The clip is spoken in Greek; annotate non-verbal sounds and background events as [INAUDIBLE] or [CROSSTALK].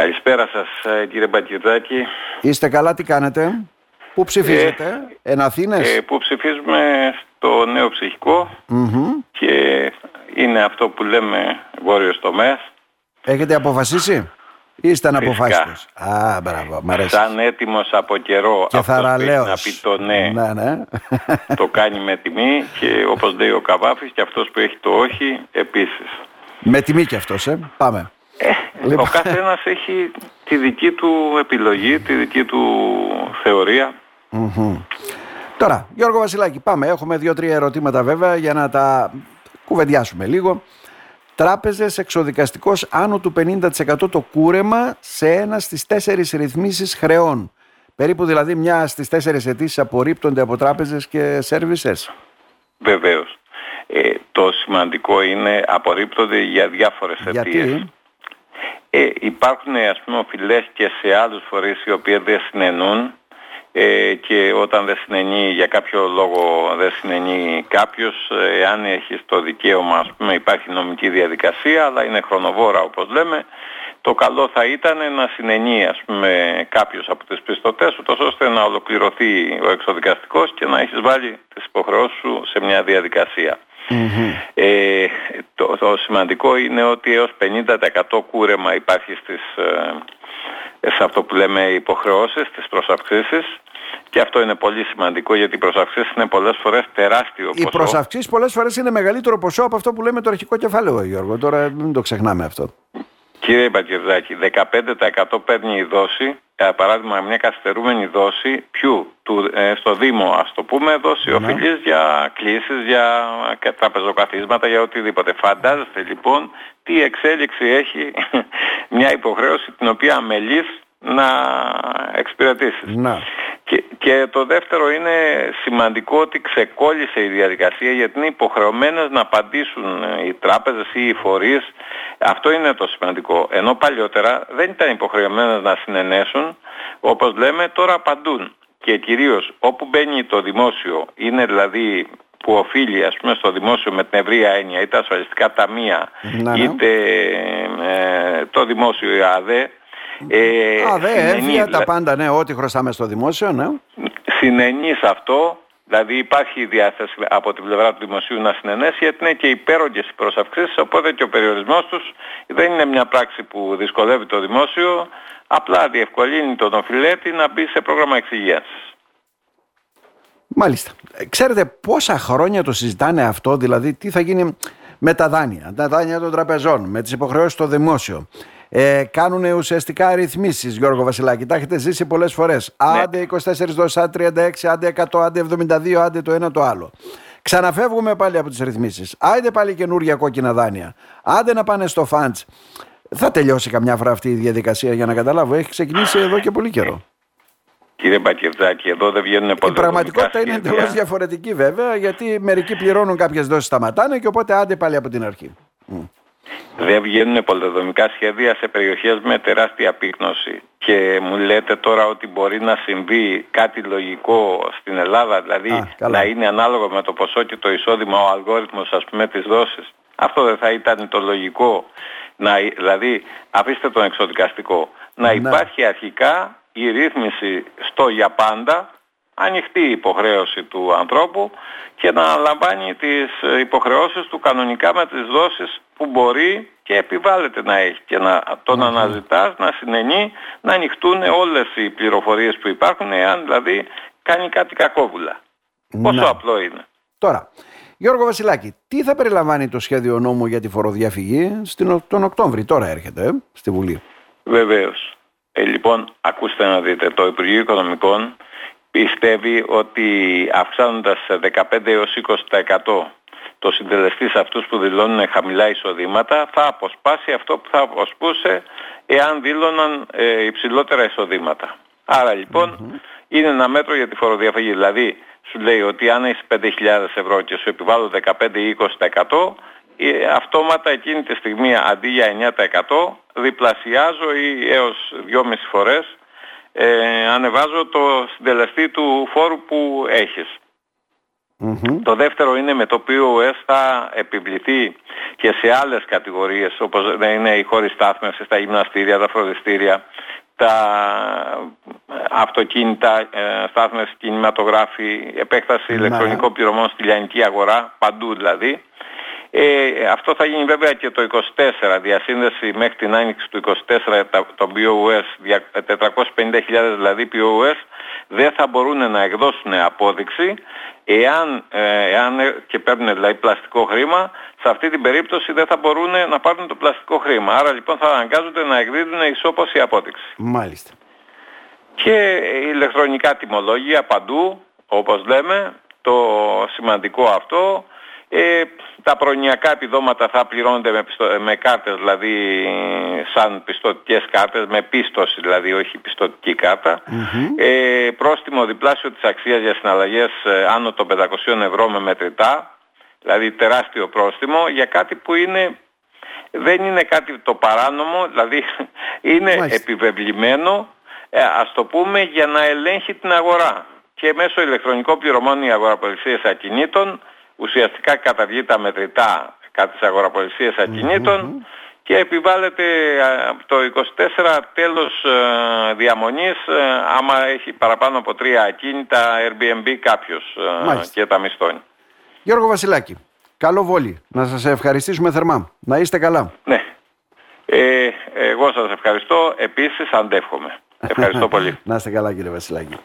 Καλησπέρα σας ε, κύριε Μπακυρδάκη. Είστε καλά, τι κάνετε; Πού ψηφίζετε, ε, εν Αθήνες; Ε, πού ψηφίζουμε; Στο νέο ψυχικό και είναι αυτό που λέμε βόρειος τομέας. Έχετε αποφασίσει; Ή είστε αναποφάσιστος. Α, μπράβο, μ' αρέσει. Σαν έτοιμος από καιρό Και αυτός που έχει θαραλέος. να πει το ναι, Ναι, ναι. το κάνει με τιμή και όπως λέει ο Καβάφης και αυτός που έχει το όχι επίσης. Με τιμή κι αυτός, ε. Πάμε. Λοιπόν. Ο καθένας έχει τη δική του επιλογή, τη δική του θεωρία. Μμμ. Τώρα, Γιώργο Βασιλάκη, πάμε. Έχουμε δύο-τρία ερωτήματα βέβαια για να τα κουβεντιάσουμε λίγο. Τράπεζες εξοδικαστικός άνω του 50% το κούρεμα σε ένα στις τέσσερις ρυθμίσεις χρεών. Περίπου δηλαδή μια στις τέσσερις αιτήσεις απορρίπτονται από τράπεζες και σερβισές. Βεβαίως. Ε, το σημαντικό είναι απορρίπτονται για διάφορες αιτίες. Γιατί Ε, υπάρχουν ας πούμε οφειλές και σε άλλους φορείς οι οποίοι δεν συνενούν ε, και όταν δεν συνενεί για κάποιο λόγο δεν συνενεί κάποιος ε, εάν έχει το δικαίωμα ας πούμε υπάρχει νομική διαδικασία αλλά είναι χρονοβόρα όπως λέμε το καλό θα ήταν να συνενεί ας πούμε κάποιος από τις πιστωτές ούτως ώστε να ολοκληρωθεί ο εξοδικαστικός και να έχεις βάλει τις υποχρεώσεις σου σε μια διαδικασία. Ε, το, το σημαντικό είναι ότι έως 50% κούρεμα υπάρχει στις, ε, σε αυτό που λέμε υποχρεώσεις, στις προσαυξήσεις και αυτό είναι πολύ σημαντικό γιατί οι προσαυξήσεις είναι πολλές φορές τεράστιο οι ποσό. προσαυξήσεις πολλές φορές είναι μεγαλύτερο ποσό από αυτό που λέμε το αρχικό κεφάλαιο, Γιώργο. Τώρα μην το ξεχνάμε αυτό. Κύριε Μπακυρδάκη, 15% παίρνει η δόση, για παράδειγμα μια καθυστερούμενη δόση, ποιου, του, ε, στο Δήμο ας το πούμε, δόση Ναι. οφειλής για κλήσεις, για κα- τραπεζοκαθίσματα, για οτιδήποτε. Φαντάζεστε λοιπόν τι εξέλιξη έχει [LAUGHS] μια υποχρέωση την οποία αμελείς να εξυπηρετήσεις. Να. Και, και το δεύτερο είναι σημαντικό ότι ξεκόλλησε η διαδικασία γιατί είναι υποχρεωμένες να απαντήσουν ε, οι τράπεζες ή οι φορείς. Αυτό είναι το σημαντικό. Ενώ παλιότερα δεν ήταν υποχρεωμένες να συνενέσουν, όπως λέμε τώρα απαντούν. Και κυρίως όπου μπαίνει το δημόσιο, είναι δηλαδή που οφείλει ας πούμε στο δημόσιο με την ευρία έννοια, είτε ασφαλιστικά ταμεία, Ναι, ναι. είτε ε, το δημόσιο η ΑΔΕ, ε, Α, δε, συνενεί, έμφυα, τα δηλαδή πάντα, ναι, ό,τι χρωστάμε στο δημόσιο, ναι. Συνενεί σε αυτό, δηλαδή υπάρχει η διάθεση από την πλευρά του δημοσίου να συνενέσει γιατί είναι και υπέρογγες οι προσαυξήσεις, οπότε και ο περιορισμός τους δεν είναι μια πράξη που δυσκολεύει το δημόσιο, απλά διευκολύνει τον οφειλέτη να μπει σε πρόγραμμα εξυγίανσης. Μάλιστα. Ε, Ξέρετε πόσα χρόνια το συζητάνε αυτό, δηλαδή τι θα γίνει με τα δάνεια, τα δάνεια των τραπεζών, με τις υποχρεώσεις στο δημόσιο. Ε, κάνουν ουσιαστικά ρυθμίσεις, Γιώργο Βασιλάκη. Τα έχετε ζήσει πολλές φορές. Ναι. Άντε 24 δόσεις, άντε 36, άντε 100, άντε 72, άντε το ένα το άλλο. Ξαναφεύγουμε πάλι από τις ρυθμίσεις. Άντε πάλι καινούργια κόκκινα δάνεια. Άντε να πάνε στο φαντς. Θα τελειώσει καμιά φορά αυτή η διαδικασία για να καταλάβω. Έχει ξεκινήσει εδώ και πολύ καιρό. Κύριε Μπακερτζάκη, εδώ δεν βγαίνουν Η πολλά πραγματικότητα είναι εντελώς διαφορετική βέβαια, γιατί μερικοί πληρώνουν κάποιες δόσεις, σταματάνε και οπότε άντε πάλι από την αρχή. Δεν βγαίνουν πολεοδομικά σχέδια σε περιοχές με τεράστια πύκνωση. Και μου λέτε τώρα ότι μπορεί να συμβεί κάτι λογικό στην Ελλάδα, δηλαδή Α, καλά. να είναι ανάλογο με το ποσό και το εισόδημα ο αλγόριθμος ας πούμε της δόσης. Αυτό δεν θα ήταν το λογικό. Να, δηλαδή αφήστε τον εξοδικαστικό. Να Ναι. υπάρχει αρχικά η ρύθμιση στο για πάντα ανοιχτή η υποχρέωση του ανθρώπου και να αναλαμβάνει τις ε, υποχρεώσεις του κανονικά με τις δόσεις που μπορεί και επιβάλλεται να έχει και να τον αναζητάς, να συνενεί, να ανοιχτούν όλες οι πληροφορίες που υπάρχουν εάν δηλαδή κάνει κάτι κακόβουλα. Πόσο Ναι. απλό είναι. Τώρα, Γιώργο Βασιλάκη, τι θα περιλαμβάνει το σχέδιο νόμου για τη φοροδιαφυγή στην, τον Οκτώβρη, τώρα έρχεται ε, στη Βουλή. Βεβαίως. Ε, λοιπόν, ακούστε να δείτε, το Υπουργείο Οικονομικών πιστεύει ότι αυξάνοντας σε 15 έως 20% το συντελεστή σε αυτούς που δηλώνουν χαμηλά εισοδήματα θα αποσπάσει αυτό που θα αποσπούσε εάν δήλωναν ε, υψηλότερα εισοδήματα. Άρα λοιπόν είναι ένα μέτρο για τη φοροδιαφυγή. Δηλαδή σου λέει ότι αν έχεις 5.000 ευρώ και σου επιβάλλω 15 ή 20% ε, αυτόματα εκείνη τη στιγμή αντί για 9% διπλασιάζω ή έως 2,5 φορές ε, ανεβάζω το συντελεστή του φόρου που έχεις. Το δεύτερο είναι με το οποίο θα επιβληθεί και σε άλλες κατηγορίες όπως είναι οι χώροι στάθμευσης, τα γυμναστήρια, τα φροντιστήρια, τα αυτοκίνητα, ε, στάθμες κινηματογράφοι, επέκταση ναι. ηλεκτρονικών πληρωμών στη λιανική αγορά, παντού δηλαδή. Ε, αυτό θα γίνει βέβαια και το 24, διασύνδεση μέχρι την άνοιξη του 24 το POS, 450.000 δηλαδή POS, δεν θα μπορούν να εκδώσουν απόδειξη εάν, ε, εάν και παίρνουν δηλαδή πλαστικό χρήμα, σε αυτή την περίπτωση δεν θα μπορούν να πάρουν το πλαστικό χρήμα. Άρα λοιπόν θα αναγκάζονται να εκδίδουν η απόδειξη. Μάλιστα. Και ηλεκτρονικά τιμολόγια παντού, όπως λέμε, το σημαντικό αυτό, ε, τα προνοιακά επιδόματα θα πληρώνονται με, πιστο, με κάρτες, δηλαδή σαν πιστοτικές κάρτες, με πίστοση δηλαδή, όχι πιστοτική Ε, πρόστιμο διπλάσιο της αξίας για συναλλαγές ε, άνω των 500 ευρώ με μετρητά, δηλαδή τεράστιο πρόστιμο, για κάτι που είναι, δεν είναι κάτι το παράνομο, δηλαδή [LAUGHS] είναι Μάλιστα. επιβεβλημένο, ε, ας το πούμε, για να ελέγχει την αγορά. Και μέσω ηλεκτρονικών πληρωμών οι αγοραπολισίες ακινήτων ουσιαστικά καταργεί τα μετρητά κατά τις αγοραπολισίες και επιβάλλεται το 24 τέλος ε, διαμονής ε, άμα έχει παραπάνω από τρία ακίνητα Airbnb κάποιος ε, και τα μισθώνει. Γιώργο Βασιλάκη, καλό βόλι. Να σας ευχαριστήσουμε θερμά. Να είστε καλά. Ναι. Ε, εγώ σας ευχαριστώ. Επίσης αντεύχομαι. [LAUGHS] Ευχαριστώ πολύ. Να είστε καλά κύριε Βασιλάκη.